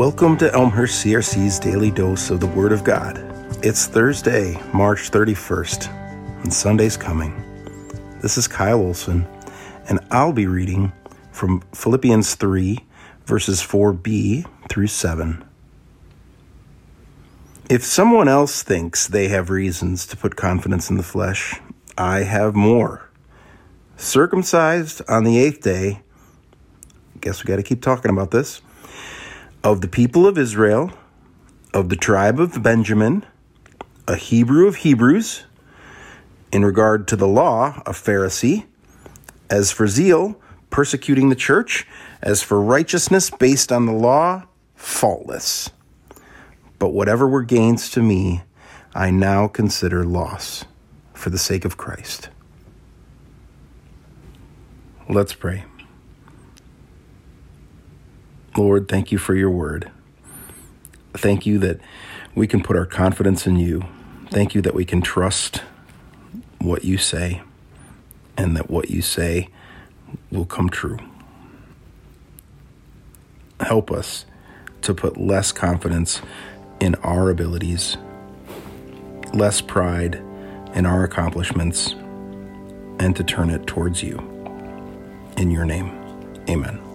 Welcome to Elmhurst CRC's daily dose of the Word of God. It's Thursday, March 31st, and Sunday's coming. This is Kyle Olson, and I'll be reading from Philippians 3, verses 4b through 7. If someone else thinks they have reasons to put confidence in the flesh, I have more. Circumcised on the eighth day, guess we got to keep talking about this of the people of Israel, of the tribe of Benjamin, a Hebrew of Hebrews, in regard to the law, a Pharisee, as for zeal, persecuting the church, as for righteousness based on the law, faultless. But whatever were gains to me, I now consider loss for the sake of Christ. Let's pray. Lord, thank you for your word. Thank you that we can put our confidence in you. Thank you that we can trust what you say and that what you say will come true. Help us to put less confidence in our abilities, less pride in our accomplishments, and to turn it towards you. In your name, amen.